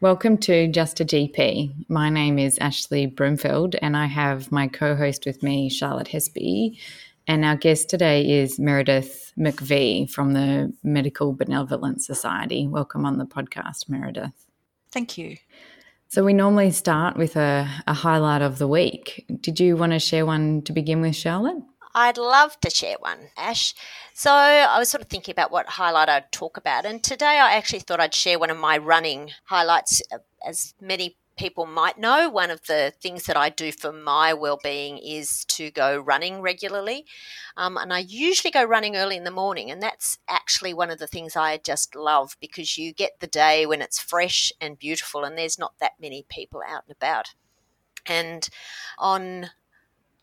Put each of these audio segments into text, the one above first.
Welcome to Just a GP. My name is Ashley Broomfield, and I have my co host with me, Charlotte Hespe. And our guest today is Meredith McVee from the Medical Benevolent Society. Welcome on the podcast, Meredith. Thank you. So, we normally start with a, a highlight of the week. Did you want to share one to begin with, Charlotte? I'd love to share one, Ash. So I was sort of thinking about what highlight I'd talk about, and today I actually thought I'd share one of my running highlights. As many people might know, one of the things that I do for my well-being is to go running regularly, um, and I usually go running early in the morning, and that's actually one of the things I just love because you get the day when it's fresh and beautiful, and there's not that many people out and about. And on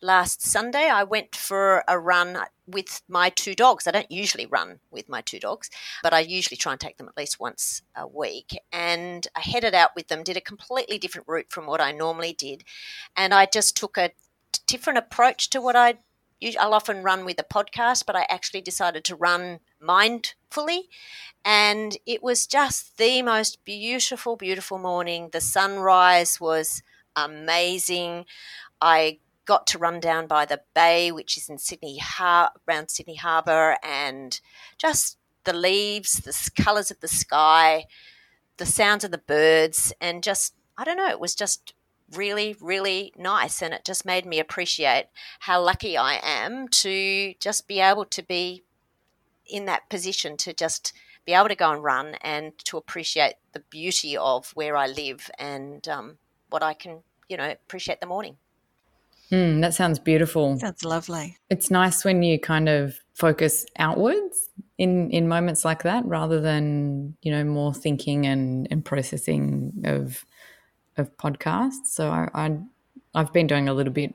last Sunday, I went for a run with my two dogs. I don't usually run with my two dogs, but I usually try and take them at least once a week. And I headed out with them, did a completely different route from what I normally did. And I just took a different approach to what I I'll often run with a podcast, but I actually decided to run mindfully. And it was just the most beautiful, beautiful morning. The sunrise was amazing. I got to run down by the bay, which is in Sydney, Har- around Sydney Harbour, and just the leaves, the colours of the sky, the sounds of the birds, and just, I don't know, it was just really, really nice. And it just made me appreciate how lucky I am to just be able to be in that position to just be able to go and run and to appreciate the beauty of where I live and um, what I can, you know, appreciate the morning. Mm, that sounds beautiful. Sounds lovely. It's nice when you kind of focus outwards in in moments like that, rather than you know more thinking and and processing of of podcasts. So I, I I've been doing a little bit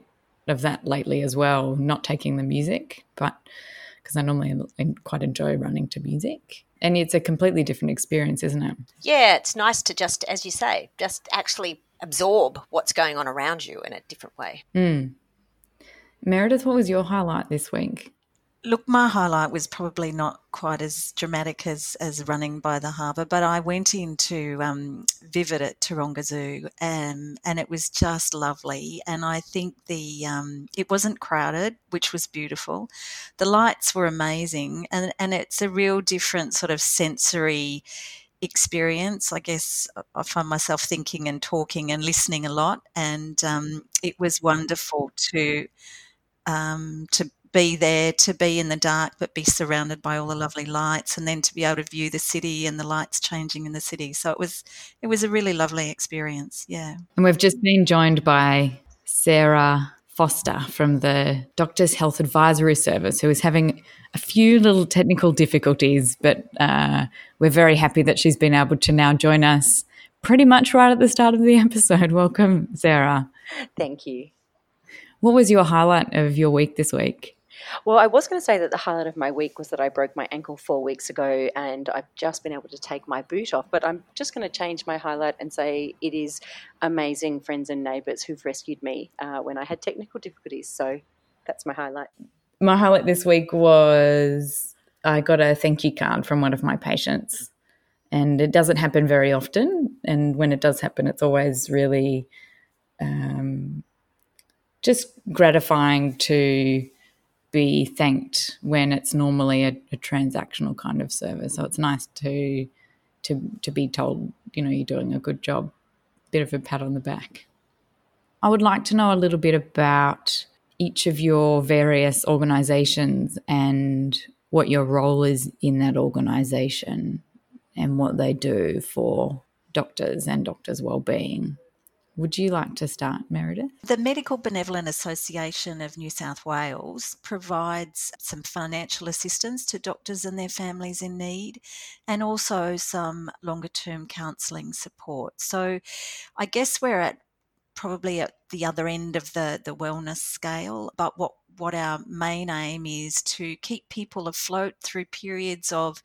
of that lately as well, not taking the music, but because I normally quite enjoy running to music. And it's a completely different experience, isn't it? Yeah, it's nice to just, as you say, just actually absorb what's going on around you in a different way. Mm. Meredith, what was your highlight this week? Look, my highlight was probably not quite as dramatic as, as running by the harbour, but I went into um, Vivid at Taronga Zoo and, and it was just lovely. And I think the um, it wasn't crowded, which was beautiful. The lights were amazing, and, and it's a real different sort of sensory experience. I guess I find myself thinking and talking and listening a lot, and um, it was wonderful to um, to be there, to be in the dark, but be surrounded by all the lovely lights, and then to be able to view the city and the lights changing in the city. So it was it was a really lovely experience. Yeah, and we've just been joined by Sarah Foster from the Doctors Health Advisory Service, who is having a few little technical difficulties, but uh, we're very happy that she's been able to now join us pretty much right at the start of the episode. Welcome, Sarah. Thank you. What was your highlight of your week this week? Well, I was going to say that the highlight of my week was that I broke my ankle four weeks ago and I've just been able to take my boot off. But I'm just going to change my highlight and say it is amazing friends and neighbours who've rescued me uh, when I had technical difficulties. So that's my highlight. My highlight this week was I got a thank you card from one of my patients. And it doesn't happen very often. And when it does happen, it's always really um, just gratifying to be thanked when it's normally a, a, transactional kind of service. So it's nice to to to be told, you know, you're doing a good job. Bit of a pat on the back. I would like to know a little bit about each of your various organizations and what your role is in that organization and what they do for doctors and doctors' well-being. Would you like to start, Meredith? The Medical Benevolent Association of New South Wales provides some financial assistance to doctors and their families in need and also some longer term counselling support. So I guess we're at probably at the other end of the, the wellness scale, but what what our main aim is to keep people afloat through periods of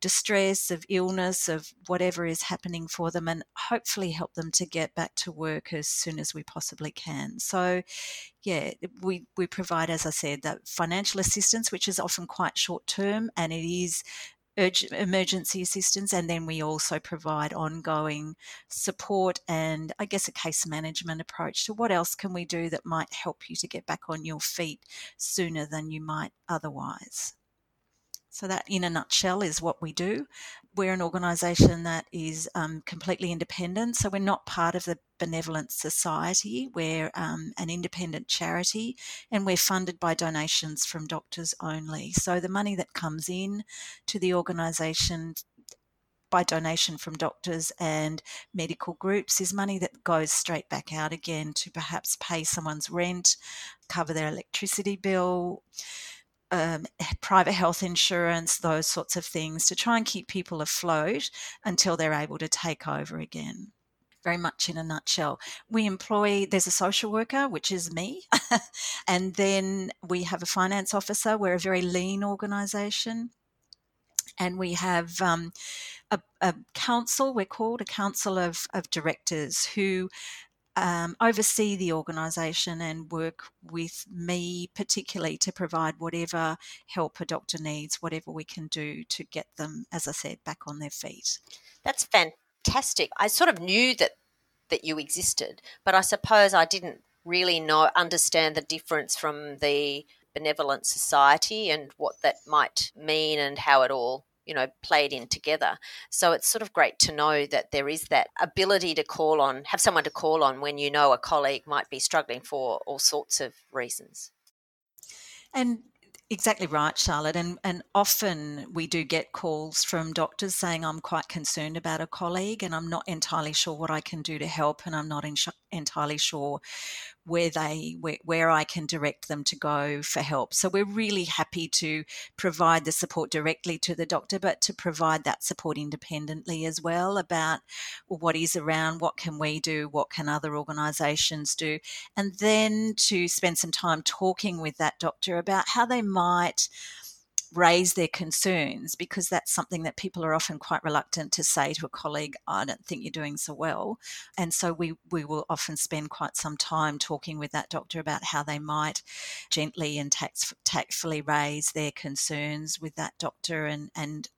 distress, of illness, of whatever is happening for them, and hopefully help them to get back to work as soon as we possibly can. So, yeah, we, we provide, as I said, that financial assistance, which is often quite short term and it is emergency assistance, and then we also provide ongoing support and I guess a case management approach to what else can we do that might help you to get back on your feet sooner than you might otherwise. So, that in a nutshell is what we do. We're an organisation that is um, completely independent. So, we're not part of the Benevolent Society. We're um, an independent charity and we're funded by donations from doctors only. So, the money that comes in to the organisation by donation from doctors and medical groups is money that goes straight back out again to perhaps pay someone's rent, cover their electricity bill um, private health insurance, those sorts of things to try and keep people afloat until they're able to take over again. Very much in a nutshell. We employ, there's a social worker, which is me, and then we have a finance officer. We're a very lean organisation. And we have um, a, a, council, we're called a council of, of directors who um, oversee the organisation and work with me, particularly to provide whatever help a doctor needs, whatever we can do to get them, as I said, back on their feet. That's fantastic. I sort of knew that that you existed, but I suppose I didn't really know understand the difference from the benevolent society and what that might mean and how it all you know played in together so it's sort of great to know that there is that ability to call on have someone to call on when you know a colleague might be struggling for all sorts of reasons and Exactly right, Charlotte. And and often we do get calls from doctors saying I'm quite concerned about a colleague and I'm not entirely sure what I can do to help and I'm not in, entirely sure where they where, where I can direct them to go for help. So we're really happy to provide the support directly to the doctor, but to provide that support independently as well about well, what is around, what can we do, what can other organisations do, and then to spend some time talking with that doctor about how they might raise their concerns because that's something that people are often quite reluctant to say to a colleague, I don't think you're doing so well. And so we, we will often spend quite some time talking with that doctor about how they might gently and tact, tactfully raise their concerns with that doctor and, and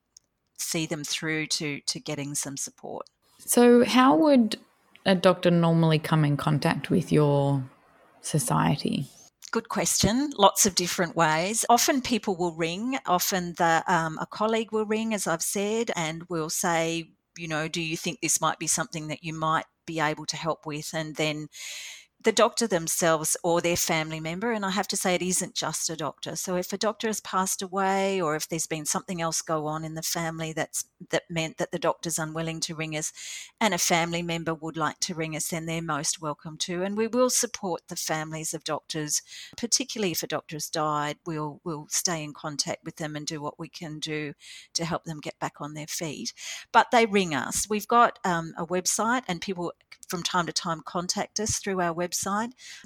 see them through to, to getting some support. So, how would a doctor normally come in contact with your society? Good question. Lots of different ways. Often people will ring. Often the um, a colleague will ring, as I've said, and will say, you know, do you think this might be something that you might be able to help with? And then the doctor themselves or their family member. And I have to say, it isn't just a doctor. So if a doctor has passed away, or if there's been something else go on in the family that's that meant that the doctor's unwilling to ring us, and a family member would like to ring us, then they're most welcome to. And we will support the families of doctors, particularly if a doctor has died. We'll we'll stay in contact with them and do what we can do to help them get back on their feet. But they ring us. We've got um, a website, and people from time to time contact us through our website,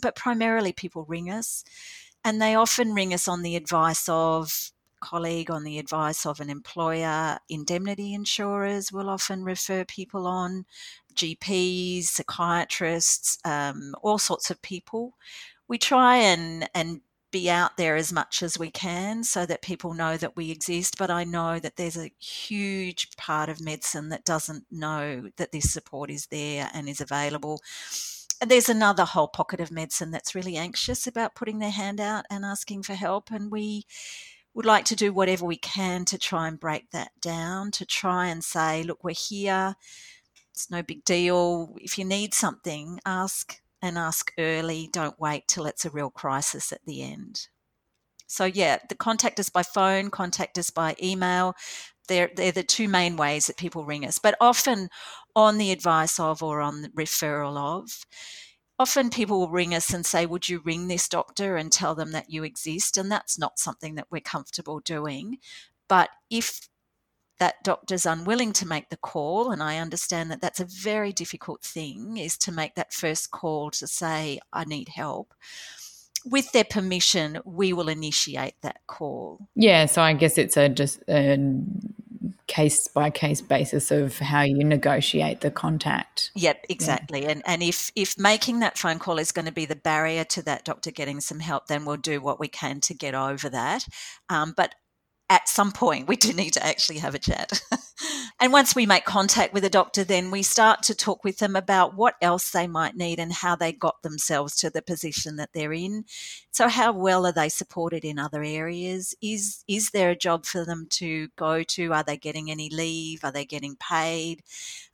but primarily people ring us. And they often ring us on the advice of colleague on the advice of an employer. Indemnity insurers will often refer people on, GPs, psychiatrists, um, all sorts of people. We try and, and be out there as much as we can so that people know that we exist. But I know that there's a huge part of medicine that doesn't know that this support is there and is available. There's another whole pocket of medicine that's really anxious about putting their hand out and asking for help. And we would like to do whatever we can to try and break that down, to try and say, look, we're here. It's no big deal. If you need something, ask and ask early. Don't wait till it's a real crisis at the end. So, yeah, the contact us by phone, contact us by email. They're, they're the two main ways that people ring us, but often on the advice of or on the referral of. Often people will ring us and say, Would you ring this doctor and tell them that you exist? And that's not something that we're comfortable doing. But if that doctor's unwilling to make the call, and I understand that that's a very difficult thing, is to make that first call to say, I need help. With their permission, we will initiate that call. Yeah, so I guess it's a just a case by case basis of how you negotiate the contact. Yep, exactly. Yeah. And and if if making that phone call is going to be the barrier to that doctor getting some help, then we'll do what we can to get over that. Um, but at some point we do need to actually have a chat. and once we make contact with a doctor, then we start to talk with them about what else they might need and how they got themselves to the position that they're in. So how well are they supported in other areas? Is is there a job for them to go to? Are they getting any leave? Are they getting paid?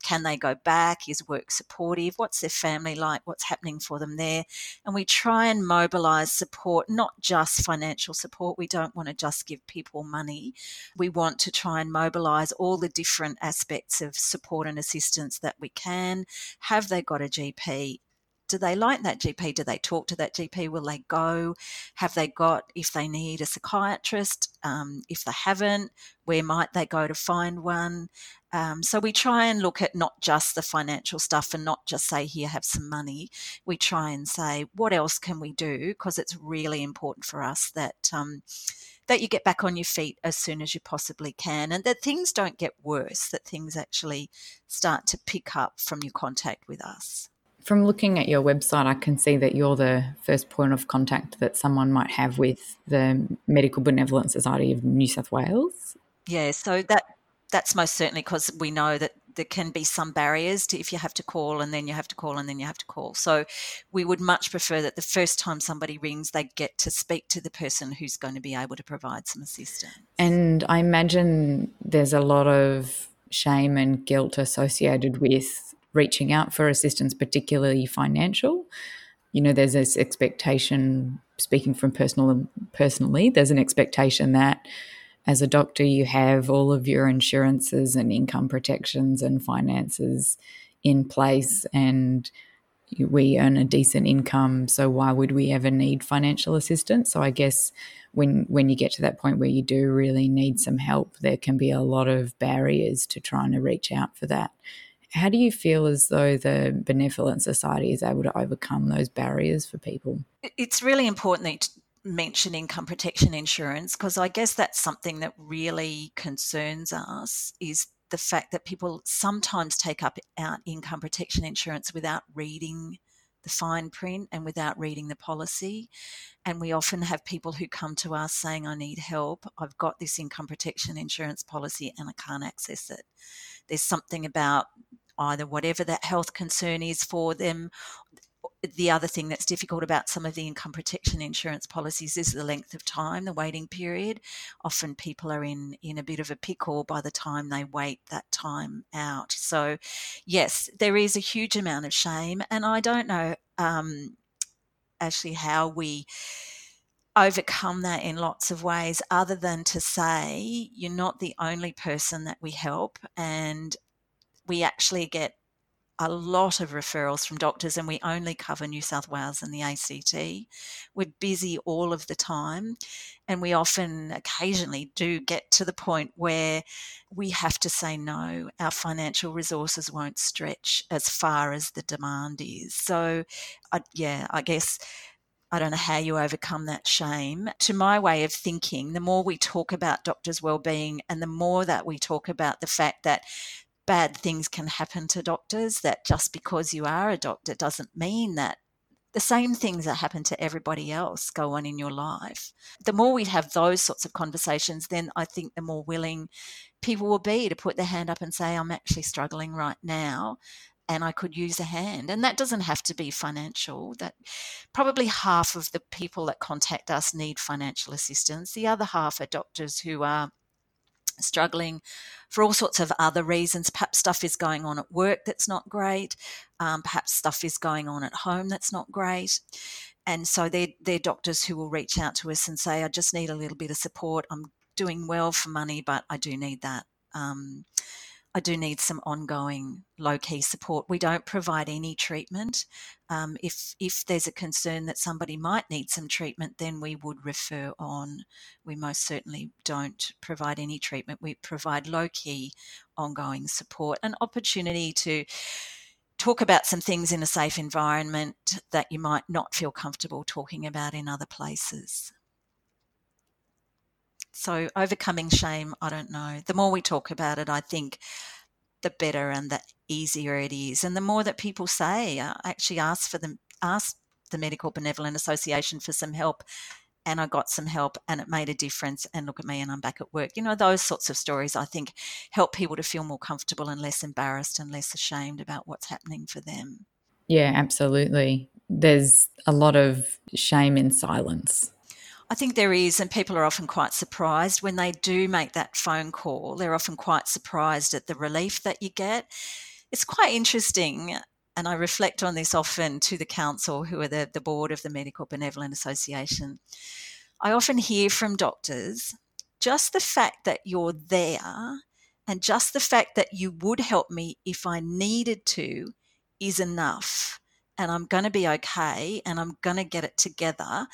Can they go back? Is work supportive? What's their family like? What's happening for them there? And we try and mobilize support, not just financial support. We don't want to just give people money. We want to try and mobilise all the different aspects of support and assistance that we can. Have they got a GP? do they like that GP? Do they talk to that GP? Will they go? Have they got, if they need a psychiatrist? Um, if they haven't, where might they go to find one? Um, so we try and look at not just the financial stuff and not just say, here, have some money. We try and say, what else can we do? Because it's really important for us that. Um, that you get back on your feet as soon as you possibly can and that things don't get worse, that things actually start to pick up from your contact with us. From looking at your website, I can see that you're the first point of contact that someone might have with the Medical Benevolent Society of New South Wales. Yeah, so that that's most certainly because we know that there can be some barriers to if you have to call and then you have to call and then you have to call. So we would much prefer that the first time somebody rings, they get to speak to the person who's going to be able to provide some assistance. And I imagine there's a lot of shame and guilt associated with reaching out for assistance, particularly financial. You know, there's this expectation, speaking from personal personally, there's an expectation that as a doctor, you have all of your insurances and income protections and finances in place, and we earn a decent income. So why would we ever need financial assistance? So I guess when when you get to that point where you do really need some help, there can be a lot of barriers to trying to reach out for that. How do you feel as though the Benevolent Society is able to overcome those barriers for people? It's really important that mention income protection insurance because I guess that's something that really concerns us is the fact that people sometimes take up out income protection insurance without reading the fine print and without reading the policy. And we often have people who come to us saying, I need help. I've got this income protection insurance policy and I can't access it. There's something about either whatever that health concern is for them the other thing that's difficult about some of the income protection insurance policies is the length of time, the waiting period. Often people are in, in a bit of a pickle by the time they wait that time out. So, yes, there is a huge amount of shame. And I don't know um, actually how we overcome that in lots of ways other than to say you're not the only person that we help and we actually get a lot of referrals from doctors, and we only cover New South Wales and the ACT. We're busy all of the time, and we often, occasionally, do get to the point where we have to say no. Our financial resources won't stretch as far as the demand is. So, I, yeah, I guess. I don't know how you overcome that shame. To my way of thinking, the more we talk about doctors' well-being and the more that we talk about the fact that bad things can happen to doctors, that just because you are a doctor doesn't mean that the same things that happen to everybody else go on in your life. The more we have those sorts of conversations, then I think the more willing people will be to put their hand up and say, I'm actually struggling right now and I could use a hand. And that doesn't have to be financial. That probably half of the people that contact us need financial assistance. The other half are doctors who are struggling for all sorts of other reasons. Perhaps stuff is going on at work that's not great. Um, perhaps stuff is going on at home that's not great. And so they're, they're doctors who will reach out to us and say, I just need a little bit of support. I'm doing well for money, but I do need that. Um, I do need some ongoing low key support. We don't provide any treatment. Um, if if there's a concern that somebody might need some treatment, then we would refer on. We most certainly don't provide any treatment. We provide low key, ongoing support, an opportunity to talk about some things in a safe environment that you might not feel comfortable talking about in other places. So overcoming shame, I don't know. The more we talk about it, I think the better and the easier it is. And the more that people say, I uh, actually asked for them, asked the Medical Benevolent Association for some help and I got some help and it made a difference and look at me and I'm back at work. You know, those sorts of stories I think help people to feel more comfortable and less embarrassed and less ashamed about what's happening for them. Yeah, absolutely. There's a lot of shame in silence. I think there is, and people are often quite surprised when they do make that phone call. They're often quite surprised at the relief that you get. It's quite interesting and I reflect on this often to the council, who are the, the board of the Medical Benevolent Association. I often hear from doctors just the fact that you're there and just the fact that you would help me if I needed to is enough. And I'm going to be okay and I'm going to get it together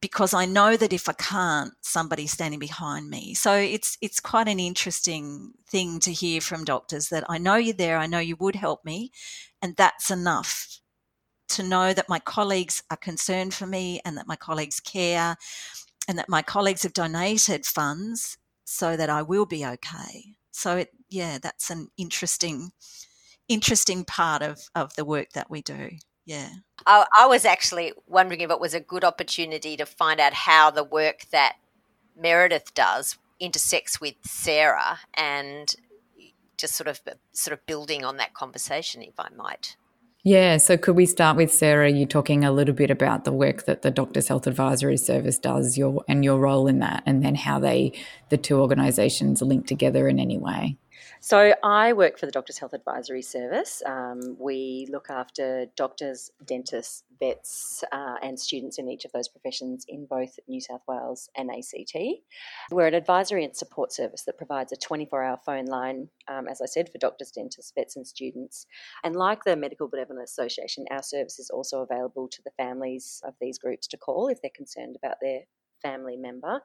because I know that if I can't, somebody's standing behind me. So it's it's quite an interesting thing to hear from doctors that I know you're there, I know you would help me, and that's enough to know that my colleagues are concerned for me and that my colleagues care and that my colleagues have donated funds so that I will be okay. So it yeah, that's an interesting interesting part of of the work that we do. Yeah. I, I was actually wondering if it was a good opportunity to find out how the work that Meredith does intersects with Sarah and just sort of sort of building on that conversation if I might. Yeah, so could we start with Sarah? You talking a little bit about the work that the Doctors Health Advisory Service does, your and your role in that, and then how they the two organisations link together in any way. So I work for the Doctors Health Advisory Service. Um, we look after doctors, dentists, vets, uh, and students in each of those professions in both New South Wales and ACT. We're an advisory and support service that provides a 24 hour phone line, um, as I said, for doctors, dentists, vets, and students. And like the Medical Benevolent Association, our service is also available to the families of these groups to call if they're concerned about their family member.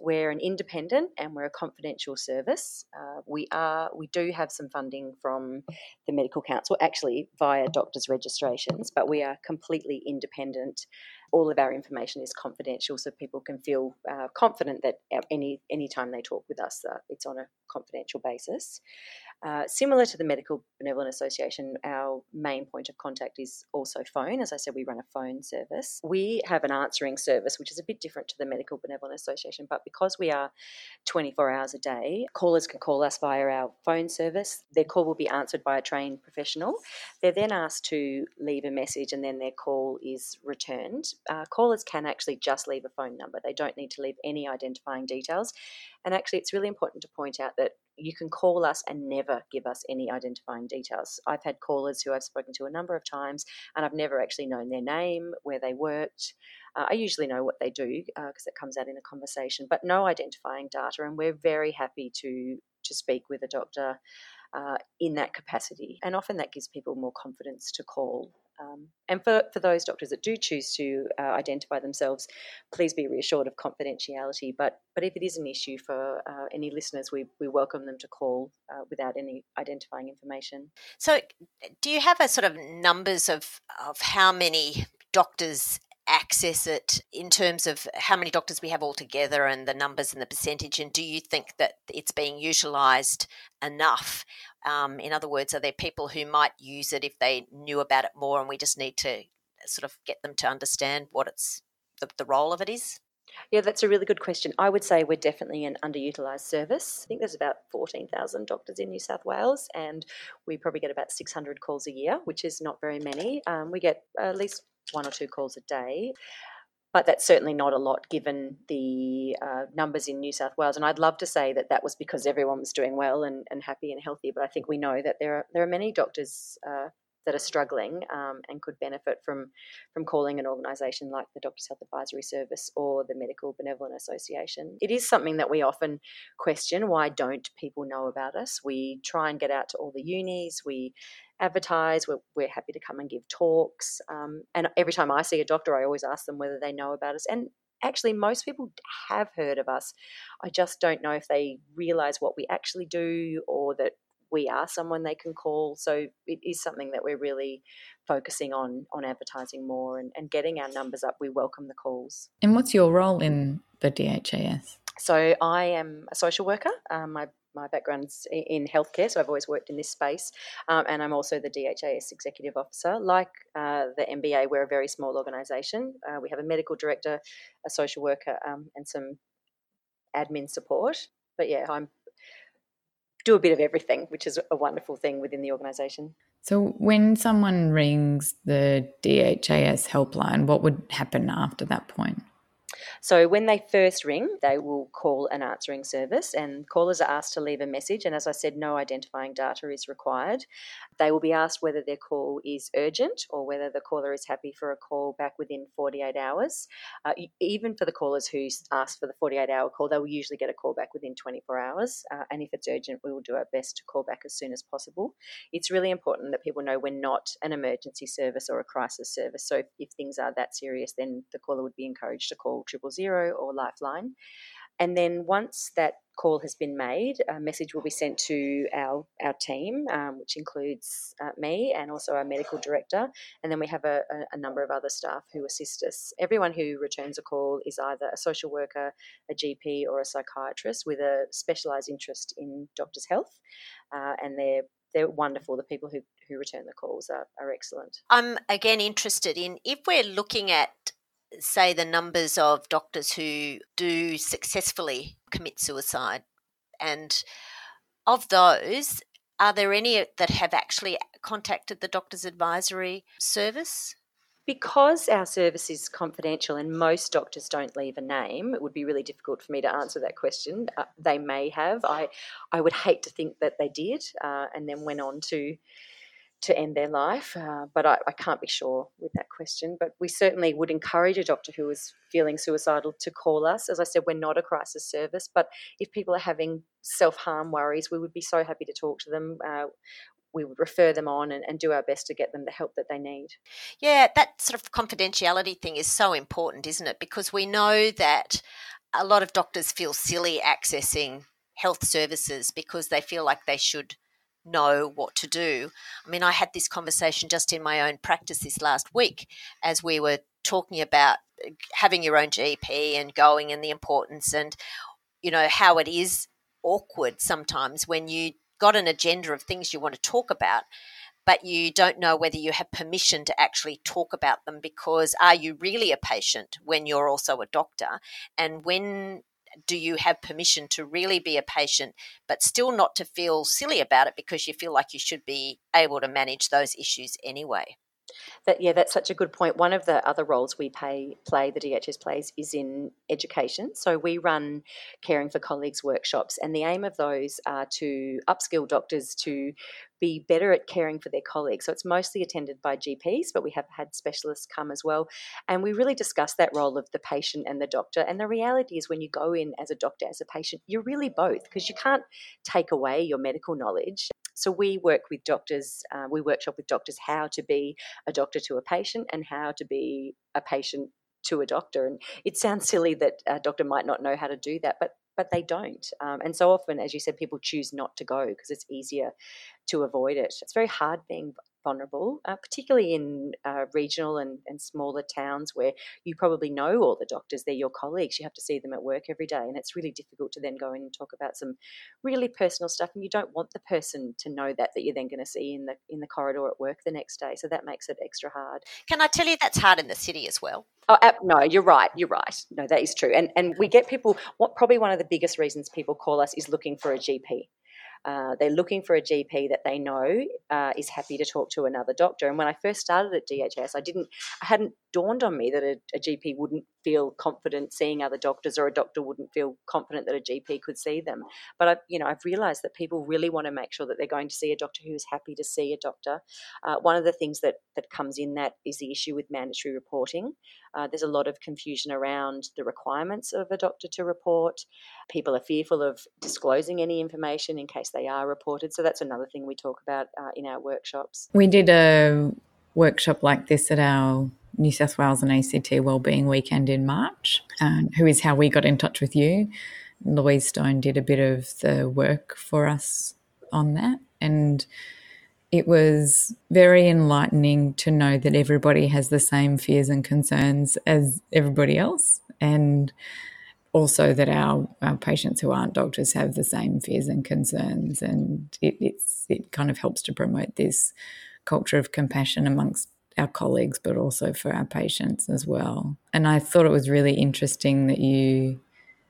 We're an independent and we're a confidential service. Uh, we are we do have some funding from the Medical Council, actually via doctors' registrations, but we are completely independent. All of our information is confidential, so people can feel uh, confident that any any time they talk with us, uh, it's on a confidential basis. Uh, similar to the Medical Benevolent Association, our main point of contact is also phone. As I said, we run a phone service. We have an answering service, which is a bit different to the Medical Benevolent Association, but because we are 24 hours a day, callers can call us via our phone service. Their call will be answered by a trained professional. They're then asked to leave a message and then their call is returned. Uh, callers can actually just leave a phone number, they don't need to leave any identifying details. And actually, it's really important to point out that you can call us and never give us any identifying details. I've had callers who I've spoken to a number of times, and I've never actually known their name, where they worked. Uh, I usually know what they do because uh, it comes out in a conversation, but no identifying data. And we're very happy to to speak with a doctor uh, in that capacity, and often that gives people more confidence to call um, and for, for those doctors that do choose to uh, identify themselves, please be reassured of confidentiality. But but if it is an issue for uh, any listeners, we, we welcome them to call uh, without any identifying information. So, do you have a sort of numbers of of how many doctors access it in terms of how many doctors we have altogether and the numbers and the percentage? And do you think that it's being utilised enough? Um, in other words, are there people who might use it if they knew about it more and we just need to sort of get them to understand what it's the, the role of it is? Yeah, that's a really good question. I would say we're definitely an underutilised service. I think there's about 14,000 doctors in New South Wales, and we probably get about 600 calls a year, which is not very many. Um, we get at least one or two calls a day. But that's certainly not a lot given the uh, numbers in New South Wales. And I'd love to say that that was because everyone was doing well and, and happy and healthy. But I think we know that there are there are many doctors uh, that are struggling um, and could benefit from from calling an organisation like the Doctors Health Advisory Service or the Medical Benevolent Association. It is something that we often question: why don't people know about us? We try and get out to all the unis. We advertise. We're, we're happy to come and give talks. Um, and every time I see a doctor, I always ask them whether they know about us. And actually, most people have heard of us. I just don't know if they realize what we actually do or that we are someone they can call. So it is something that we're really focusing on on advertising more and, and getting our numbers up. We welcome the calls. And what's your role in the DHAS? So I am a social worker. Um, my my background's in healthcare, so I've always worked in this space, um, and I'm also the DHAS executive officer. Like uh, the MBA, we're a very small organisation. Uh, we have a medical director, a social worker, um, and some admin support. But yeah, I'm do a bit of everything, which is a wonderful thing within the organisation. So, when someone rings the DHAS helpline, what would happen after that point? So when they first ring, they will call an answering service, and callers are asked to leave a message. And as I said, no identifying data is required. They will be asked whether their call is urgent or whether the caller is happy for a call back within 48 hours. Uh, even for the callers who ask for the 48 hour call, they will usually get a call back within 24 hours. Uh, and if it's urgent, we will do our best to call back as soon as possible. It's really important that people know we're not an emergency service or a crisis service. So if, if things are that serious, then the caller would be encouraged to call triple zero or Lifeline. And then once that call has been made, a message will be sent to our, our team, um, which includes uh, me and also our medical director. And then we have a, a, a, number of other staff who assist us. Everyone who returns a call is either a social worker, a GP, or a psychiatrist with a specialised interest in doctors' health. Uh, and they're they're wonderful. The people who, who return the calls are, are excellent. I'm again interested in if we're looking at say the numbers of doctors who do successfully commit suicide and of those are there any that have actually contacted the doctor's advisory service because our service is confidential and most doctors don't leave a name, it would be really difficult for me to answer that question. Uh, they may have. I, I would hate to think that they did, uh, and then went on to to end their life, uh, but I, I, can't be sure with that question. But we certainly would encourage a doctor who is feeling suicidal to call us. As I said, we're not a crisis service, but if people are having self harm worries, we would be so happy to talk to them. Uh, we would refer them on and, and, do our best to get them the help that they need. Yeah, that sort of confidentiality thing is so important, isn't it? Because we know that a lot of doctors feel silly accessing health services because they feel like they should know what to do. I mean, I had this conversation just in my own practice this last week as we were talking about uh, having your own GP and going and the importance and, you know, how it is awkward sometimes when you got an agenda of things you want to talk about but you don't know whether you have permission to actually talk about them because are you really a patient when you're also a doctor and when do you have permission to really be a patient, but still not to feel silly about it because you feel like you should be able to manage those issues anyway? That yeah, that's such a good point. One of the other roles we pay play the DHAS plays is in education. So we run caring for colleagues workshops, and the aim of those are to upskill doctors to be better at caring for their colleagues. So it's mostly attended by GPs, but we have had specialists come as well. And we really discuss that role of the patient and the doctor. And the reality is, when you go in as a doctor, as a patient, you're really both because you can't take away your medical knowledge. So we work with doctors, uh, we workshop with doctors how to be a doctor to a patient and how to be a patient to a doctor. And it sounds silly that a doctor might not know how to do that, but but they don't. Um, and so often, as you said, people choose not to go because it's easier to avoid it. It's very hard being vulnerable, uh, particularly in uh, regional and, and smaller towns where you probably know all the doctors, they're your colleagues, you have to see them at work every day, and it's really difficult to then go in and talk about some really personal stuff, and you don't want the person to know that that you're then going to see in the in the corridor at work the next day, so that makes it extra hard. Can I tell you that's hard in the city as well? Oh, no, you're right. You're right. No, that is true. And and we get people. What probably one of the biggest reasons people call us is looking for a GP. Uh, they're looking for a GP that they know uh, is happy to talk to another doctor. And when I first started at DHAS, I didn't, I hadn't dawned on me that a, a, GP wouldn't feel confident seeing other doctors, or a doctor wouldn't feel confident that a GP could see them. But I've, you know, I've realised that people really want to make sure that they're going to see a doctor who is happy to see a doctor. Uh, one of the things that that comes in that is the issue with mandatory reporting. Uh, there's a lot of confusion around the requirements of a doctor to report. People are fearful of disclosing any information in case they are reported. So that's another thing we talk about uh, in our workshops. We did a workshop like this at our New South Wales and ACT Wellbeing Weekend in March, um, who is how we got in touch with you. Louise Stone did a bit of the work for us on that. And it was very enlightening to know that everybody has the same fears and concerns as everybody else. And also that our, our patients who aren't doctors have the same fears and concerns, and it, it kind of helps to promote this culture of compassion amongst our colleagues, but also for our patients as well. And I thought it was really interesting that you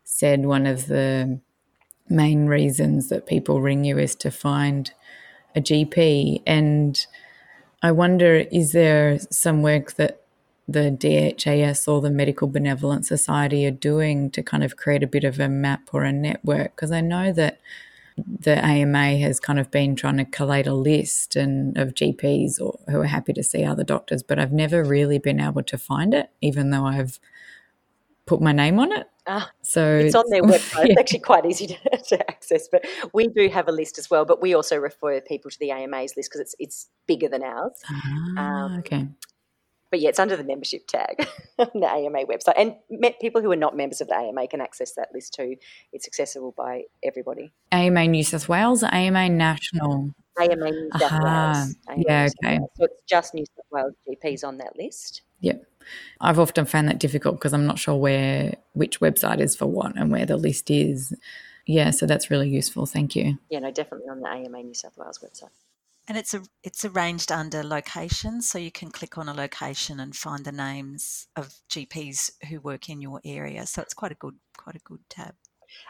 said one of the main reasons that people ring you is to find a GP. And I wonder, is there some work that the DHAS or the Medical Benevolent Society are doing to kind of create a bit of a map or a network? Because I know that the AMA has kind of been trying to collate a list and of GPs or, who are happy to see other doctors, but I've never really been able to find it, even though I've put my name on it. Ah, so it's, on their website. Yeah. It's actually quite easy to, to, access, but we do have a list as well. But we also refer people to the AMA's list because it's it's bigger than ours. Ah, um, okay but yeah, it's under the membership tag on the AMA website. And people who are not members of the AMA can access that list too. It's accessible by everybody. AMA New South Wales, AMA National. AMA New South Wales. AMA yeah, okay. So it's just New South Wales GPs on that list. Yep. I've often found that difficult because I'm not sure where which website is for what and where the list is. Yeah, so that's really useful. Thank you. Yeah, no, definitely on the AMA New South Wales website. And it's a, it's arranged under location, so you can click on a location and find the names of GPs who work in your area. So it's quite a good quite a good tab.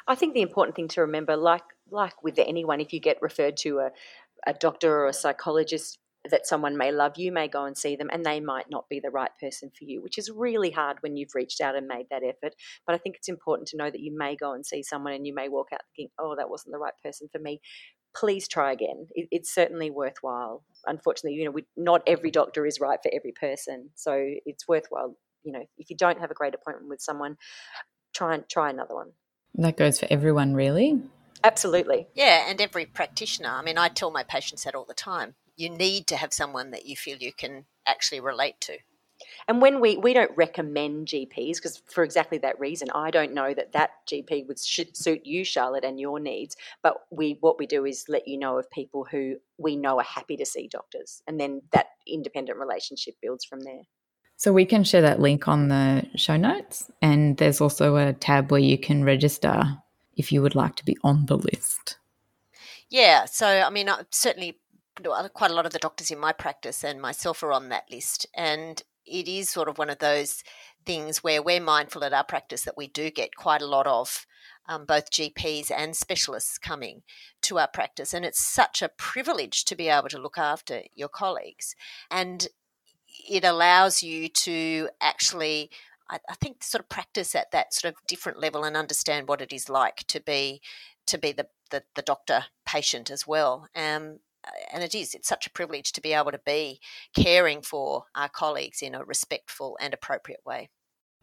I think the important thing to remember, like like with anyone, if you get referred to a, a doctor or a psychologist that someone may love, you may go and see them, and they might not be the right person for you, which is really hard when you've reached out and made that effort. But I think it's important to know that you may go and see someone and you may walk out thinking, oh, that wasn't the right person for me please try again. It, it's certainly worthwhile. Unfortunately, you know, we, not every doctor is right for every person, so it's worthwhile. You know, if you don't have a great appointment with someone, try and try another one. That goes for everyone, really. Absolutely. Yeah, and every practitioner. I mean, I tell my patients that all the time. You need to have someone that you feel you can actually relate to. And when we, we don't recommend GPs, because for exactly that reason, I don't know that that GP would suit you, Charlotte, and your needs. But we what we do is let you know of people who we know are happy to see doctors, and then that independent relationship builds from there. So we can share that link on the show notes, and there's also a tab where you can register if you would like to be on the list. Yeah, so I mean, I certainly quite a lot of the doctors in my practice and myself are on that list, and it is sort of one of those things where we're mindful at our practice that we do get quite a lot of um, both GPs and specialists coming to our practice. And it's such a privilege to be able to look after your colleagues. And it allows you to actually, I, I think, sort of practice at that sort of different level and understand what it is like to be to be the, the, the doctor patient as well. Um, and it is it's such a privilege to be able to be caring for our colleagues in a respectful and appropriate way.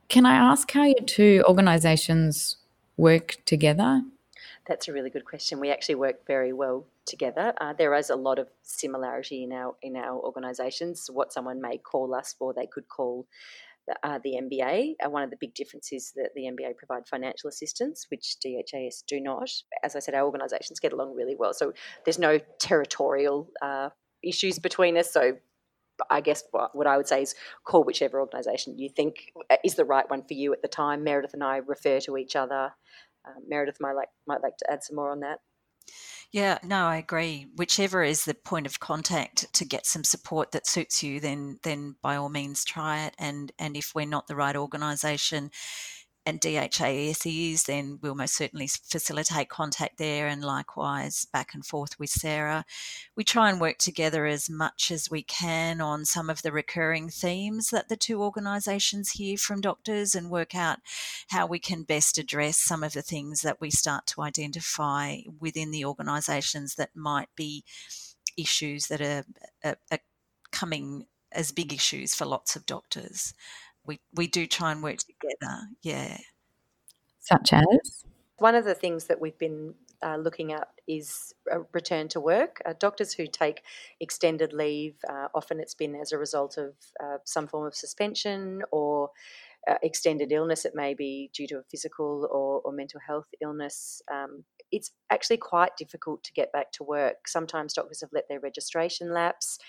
Can i ask how your two organizations work together? That's a really good question. We actually work very well together. Uh, there is a lot of similarity in our in our organizations what someone may call us for they could call uh, the MBA. Uh, one of the big differences is that the MBA provide financial assistance, which DHAS do not. As I said, our organisations get along really well, so there's no territorial uh, issues between us. So I guess what, what I would say is call whichever organisation you think uh, is the right one for you at the time. Meredith and I refer to each other. Uh, Meredith might like might like to add some more on that. Yeah, no, I agree. Whichever is the point of contact to get some support that suits you, then then by all means try it. And and if we're not the right organisation, and DHAS is, then we'll most certainly facilitate contact there and likewise back and forth with Sarah. We try and work together as much as we can on some of the recurring themes that the two organisations hear from doctors and work out how we can best address some of the things that we start to identify within the organisations that might be issues that are, are, are coming as big issues for lots of doctors we we do try and work together. Yeah. Such as one of the things that we've been uh, looking at is a return to work. Uh, doctors who take extended leave, uh, often it's been as a result of uh, some form of suspension or uh, extended illness. It may be due to a physical or, or mental health illness. Um, it's actually quite difficult to get back to work. Sometimes doctors have let their registration lapse,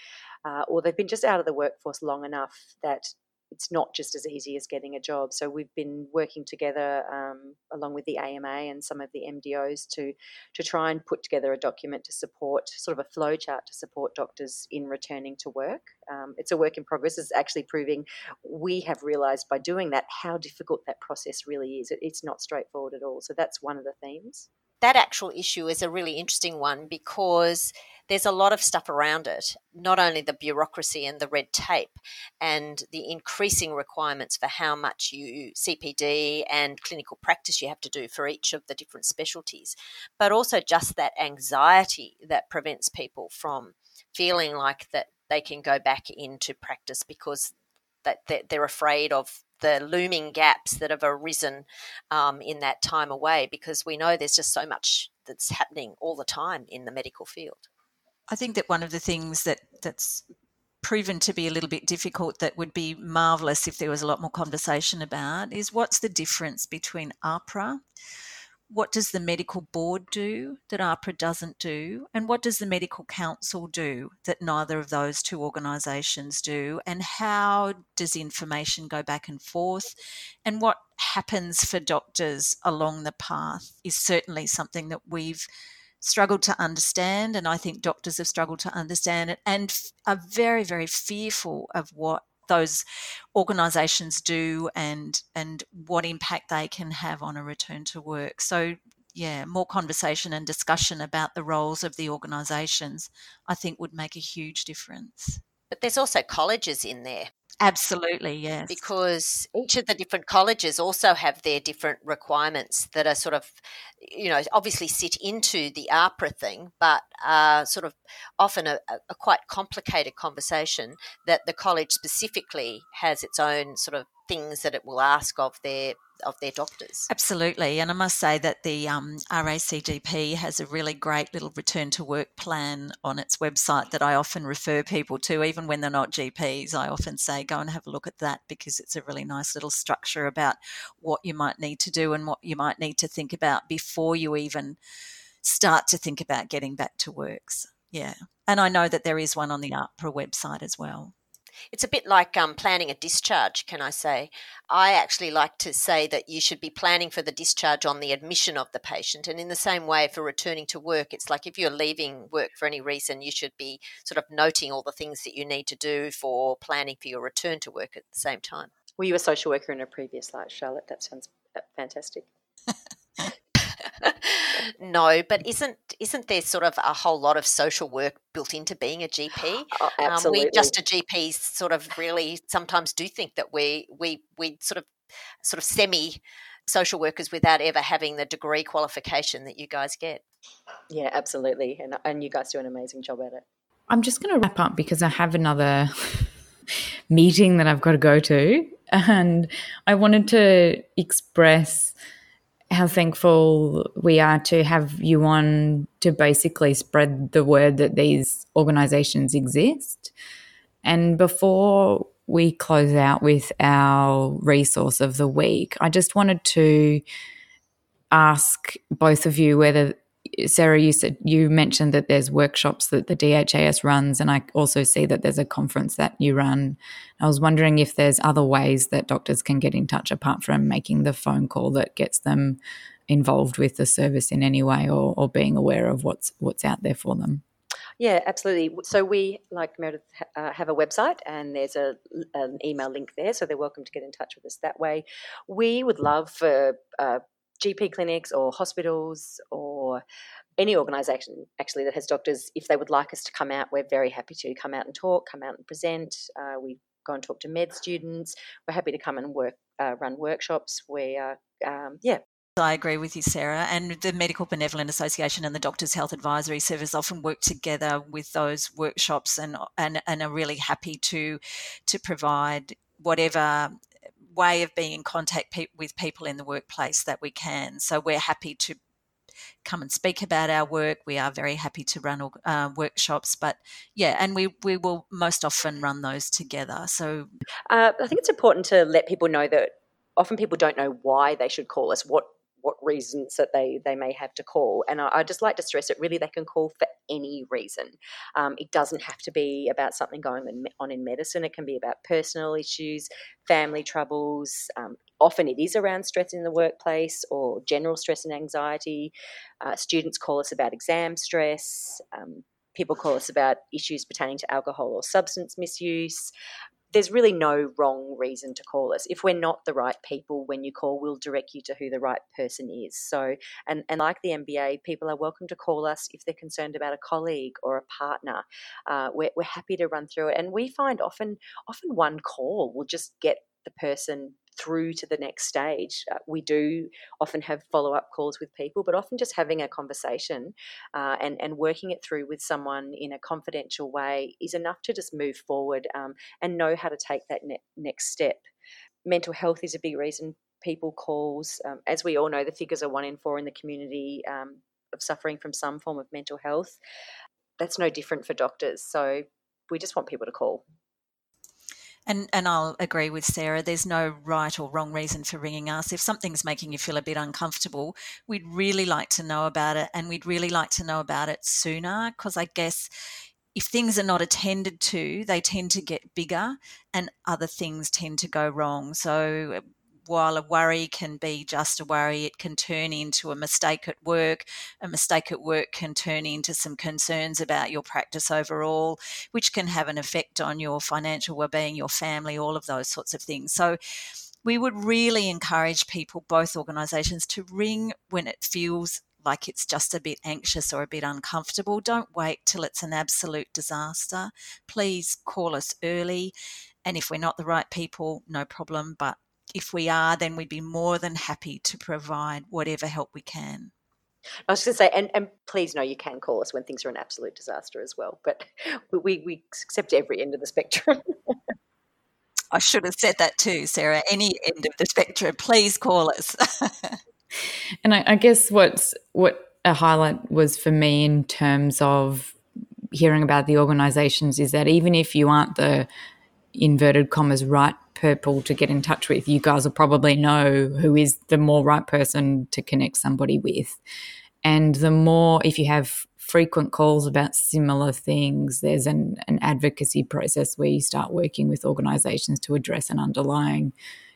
uh, or they've been just out of the workforce long enough that it's not just as easy as getting a job. So we've been working together um, along with the AMA and some of the MDOs to to try and put together a document to support sort of a flow chart to support doctors in returning to work. Um, it's a work in progress. It's actually proving we have realised by doing that how difficult that process really is. It, it's not straightforward at all. So that's one of the themes that actual issue is a really interesting one because there's a lot of stuff around it, not only the bureaucracy and the red tape and the increasing requirements for how much you CPD and clinical practice you have to do for each of the different specialties, but also just that anxiety that prevents people from feeling like that they can go back into practice because that they're afraid of the looming gaps that have arisen um, in that time away because we know there's just so much that's happening all the time in the medical field. I think that one of the things that that's proven to be a little bit difficult that would be marvelous if there was a lot more conversation about is what's the difference between AHPRA what does the medical board do that AHPRA doesn't do? And what does the medical council do that neither of those two organisations do? And how does information go back and forth? And what happens for doctors along the path is certainly something that we've struggled to understand. And I think doctors have struggled to understand it and are very, very fearful of what those organisations do and and what impact they can have on a return to work. So yeah, more conversation and discussion about the roles of the organisations, I think would make a huge difference. But there's also colleges in there. Absolutely, yes. Because each of the different colleges also have their different requirements that are sort of, you know, obviously sit into the AHPRA thing, but are sort of often a, a quite complicated conversation that the college specifically has its own sort of things that it will ask of their of their doctors. Absolutely, and I must say that the um, RACGP has a really great little return to work plan on its website that I often refer people to, even when they're not GPs. I often say go and have a look at that because it's a really nice little structure about what you might need to do and what you might need to think about before you even start to think about getting back to works. Yeah, and I know that there is one on the AHPRA website as well. It's a bit like um, planning a discharge, can I say? I actually like to say that you should be planning for the discharge on the admission of the patient. And in the same way, for returning to work, it's like if you're leaving work for any reason, you should be sort of noting all the things that you need to do for planning for your return to work at the same time. Were you a social worker in a previous life, Charlotte? That sounds uh, fantastic. no, but isn't isn't there sort of a whole lot of social work built into being a GP? Oh, absolutely. Um, we just a GPs sort of really sometimes do think that we we we sort of sort of semi social workers without ever having the degree qualification that you guys get. Yeah, absolutely, and and you guys do an amazing job at it. I'm just going to wrap up because I have another meeting that I've got to go to, and I wanted to express how thankful we are to have you on to basically spread the word that these organizations exist. And before we close out with our resource of the week, I just wanted to ask both of you whether Sarah, you said you mentioned that there's workshops that the DHAS runs, and I also see that there's a conference that you run. I was wondering if there's other ways that doctors can get in touch apart from making the phone call that gets them involved with the service in any way, or, or being aware of what's what's out there for them. Yeah, absolutely. So we, like Meredith, uh, have a website and there's a, an email link there, so they're welcome to get in touch with us that way. We would love for uh, GP clinics or hospitals or any organisation actually that has doctors, if they would like us to come out, we're very happy to come out and talk, come out and present. Uh, we go and talk to med students. We're happy to come and work, uh, run workshops. We are, um, yeah. I agree with you, Sarah. And the Medical Benevolent Association and the Doctors Health Advisory Service often work together with those workshops and and, and are really happy to to provide whatever way of being in contact pe- with people in the workplace that we can. So we're happy to come and speak about our work. We are very happy to run uh, workshops, but yeah, and we we will most often run those together. So uh, I think it's important to let people know that often people don't know why they should call us. What what reasons that they they may have to call. And I, I just like to stress it. Really, they can call for any reason. Um, it doesn't have to be about something going on in medicine. It can be about personal issues, family troubles. Um, often it is around stress in the workplace or general stress and anxiety. Uh, students call us about exam stress. Um, people call us about issues pertaining to alcohol or substance misuse there's really no wrong reason to call us. If we're not the right people when you call, we'll direct you to who the right person is. So, and, and like the MBA, people are welcome to call us if they're concerned about a colleague or a partner. Uh, we're, we're happy to run through it. And we find often, often one call will just get the person through to the next stage. Uh, we do often have follow up calls with people, but often just having a conversation uh, and, and working it through with someone in a confidential way is enough to just move forward um, and know how to take that ne- next step. Mental health is a big reason people calls. Um, as we all know, the figures are one in four in the community um, of suffering from some form of mental health. That's no different for doctors. So we just want people to call. And and I'll agree with Sarah. There's no right or wrong reason for ringing us. If something's making you feel a bit uncomfortable, we'd really like to know about it, and we'd really like to know about it sooner. Because I guess if things are not attended to, they tend to get bigger, and other things tend to go wrong. So while a worry can be just a worry, it can turn into a mistake at work. A mistake at work can turn into some concerns about your practice overall, which can have an effect on your financial well-being, your family, all of those sorts of things. So we would really encourage people, both organisations, to ring when it feels like it's just a bit anxious or a bit uncomfortable. Don't wait till it's an absolute disaster. Please call us early. And if we're not the right people, no problem, but if we are, then we'd be more than happy to provide whatever help we can. I was going to say, and, and please know you can call us when things are an absolute disaster as well, but we, we accept every end of the spectrum. I should have said that too, Sarah. Any end of the spectrum, please call us. and I, I guess what's what a highlight was for me in terms of hearing about the organisations is that even if you aren't the inverted commas right purple to get in touch with, you guys will probably know who is the more right person to connect somebody with. And the more, if you have frequent calls about similar things, there's an, an advocacy process where you start working with organizations to address an underlying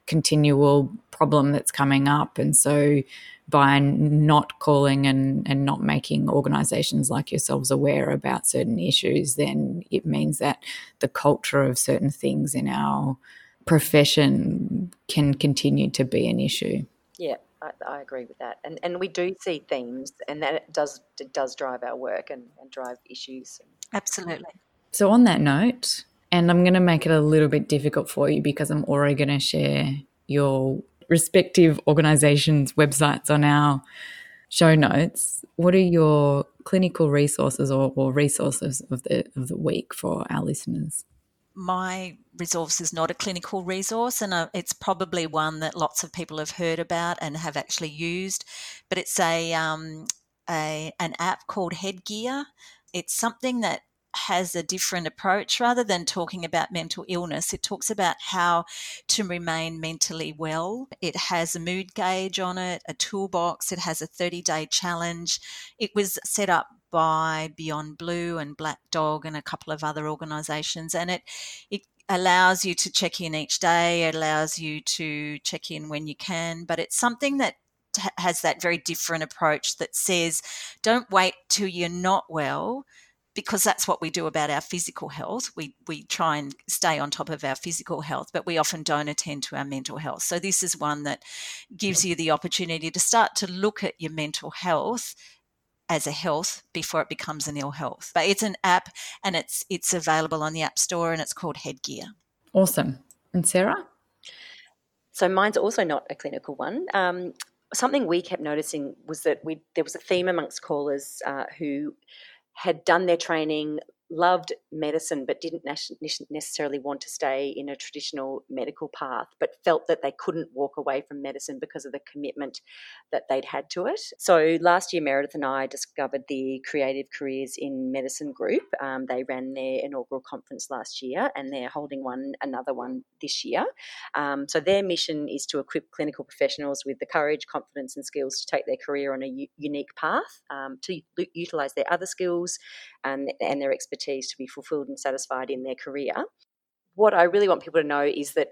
continual problem that's coming up. And so by not calling and, and not making organizations like yourselves aware about certain issues, then it means that the culture of certain things in our profession can continue to be an issue. Yeah, I, I, agree with that, and and we do see themes, and that does it does drive our work and, and drive issues. Absolutely. So on that note, and I'm going to make it a little bit difficult for you because I'm already going to share your respective organisations' websites on our show notes. What are your clinical resources or, or resources of the of the week for our listeners? my resource is not a clinical resource, and uh, it's probably one that lots of people have heard about and have actually used. But it's a, um, a an app called Headgear. It's something that has a different approach rather than talking about mental illness. It talks about how to remain mentally well. It has a mood gauge on it a toolbox. It has a 30 day challenge. It was set up by Beyond Blue and Black Dog and a couple of other organisations, and it it allows you to check in each day. It allows you to check in when you can, but it's something that has that very different approach that says, don't wait till you're not well because that's what we do about our physical health. We we try and stay on top of our physical health, but we often don't attend to our mental health. So this is one that gives you the opportunity to start to look at your mental health as a health before it becomes an ill health. But it's an app and it's it's available on the App Store and it's called Headgear. Awesome. And Sarah? So mine's also not a clinical one. Um, something we kept noticing was that we there was a theme amongst callers uh, who had done their training loved medicine but didn't necessarily want to stay in a traditional medical path, but felt that they couldn't walk away from medicine because of the commitment that they'd had to it. So last year, Meredith and I discovered the Creative Careers in Medicine group. Um, they ran their inaugural conference last year and they're holding one another one this year. Um, so their mission is to equip clinical professionals with the courage, confidence, and skills to take their career on a u- unique path, um, to u- utilize their other skills and, and their expertise to be fulfilled and satisfied in their career. What I really want people to know is that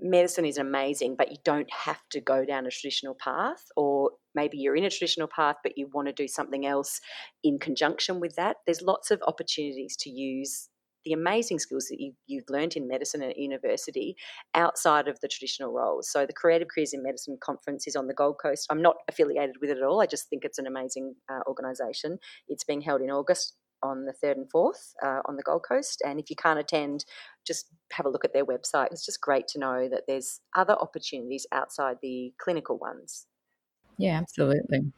medicine is amazing, but you don't have to go down a traditional path, or maybe you're in a traditional path, but you want to do something else in conjunction with that. There's lots of opportunities to use the amazing skills that you, you've learned in medicine at university outside of the traditional roles. So the Creative Careers in Medicine conference is on the Gold Coast. I'm not affiliated with it at all. I just think it's an amazing uh, organisation. It's being held in August on the 3rd and 4th uh, on the Gold Coast. And if you can't attend, just have a look at their website. It's just great to know that there's other opportunities outside the clinical ones. Yeah, absolutely.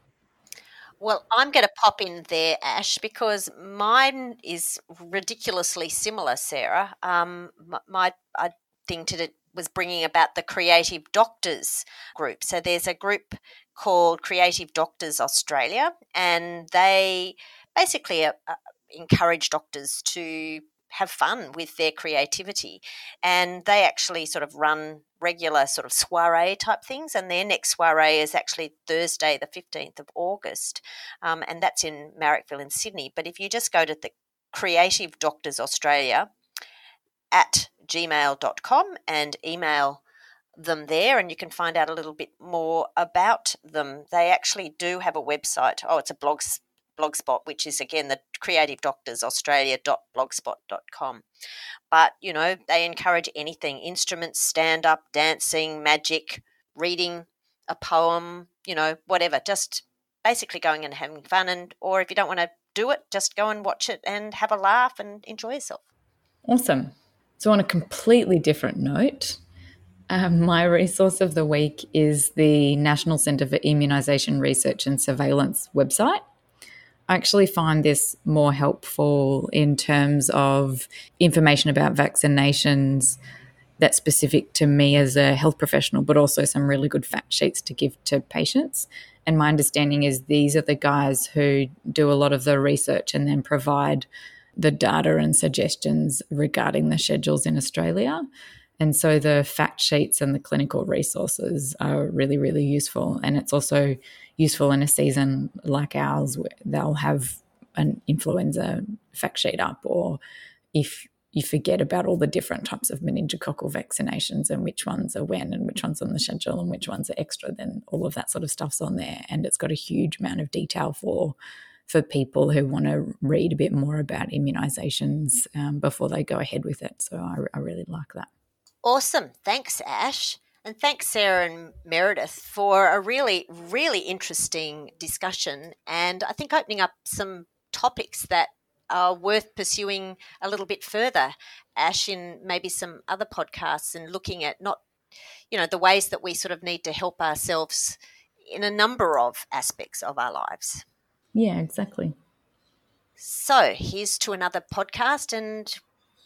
Well, I'm going to pop in there, Ash, because mine is ridiculously similar, Sarah. Um, my, my thing to was bringing about the Creative Doctors group. So there's a group called Creative Doctors Australia, and they basically uh, uh, encourage doctors to have fun with their creativity. And they actually sort of run regular sort of soiree type things. And their next soiree is actually Thursday, the 15th of August. Um, and that's in Marrickville in Sydney. But if you just go to the Creative Doctors Australia at gmail.com and email them there and you can find out a little bit more about them. They actually do have a website. Oh, it's a blog blogspot which is again the creative doctors australia.blogspot.com but you know they encourage anything instruments stand up dancing magic reading a poem you know whatever. Just basically going and having fun and or if you don't want to do it just go and watch it and have a laugh and enjoy yourself. Awesome. So on a completely different note um, my resource of the week is the National Centre for Immunisation Research and Surveillance website. I actually find this more helpful in terms of information about vaccinations that's specific to me as a health professional, but also some really good fact sheets to give to patients. And my understanding is these are the guys who do a lot of the research and then provide the data and suggestions regarding the schedules in Australia. And so the fact sheets and the clinical resources are really, really useful. And it's also useful in a season like ours they'll have an influenza fact sheet up, or if you forget about all the different types of meningococcal vaccinations and which ones are when and which ones on the schedule and which ones are extra, then all of that sort of stuff's on there. And it's got a huge amount of detail for for people who want to read a bit more about immunisations um, before they go ahead with it. So I, I really like that. Awesome. Thanks, Ash. And thanks, Sarah and Meredith, for a really, really interesting discussion. And I think opening up some topics that are worth pursuing a little bit further, Ash, in maybe some other podcasts and looking at not, you know, the ways that we sort of need to help ourselves in a number of aspects of our lives. Yeah, exactly. So here's to another podcast and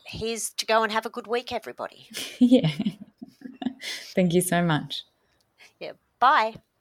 here's to go and have a good week, everybody. yeah. Thank you so much. Yeah. Bye.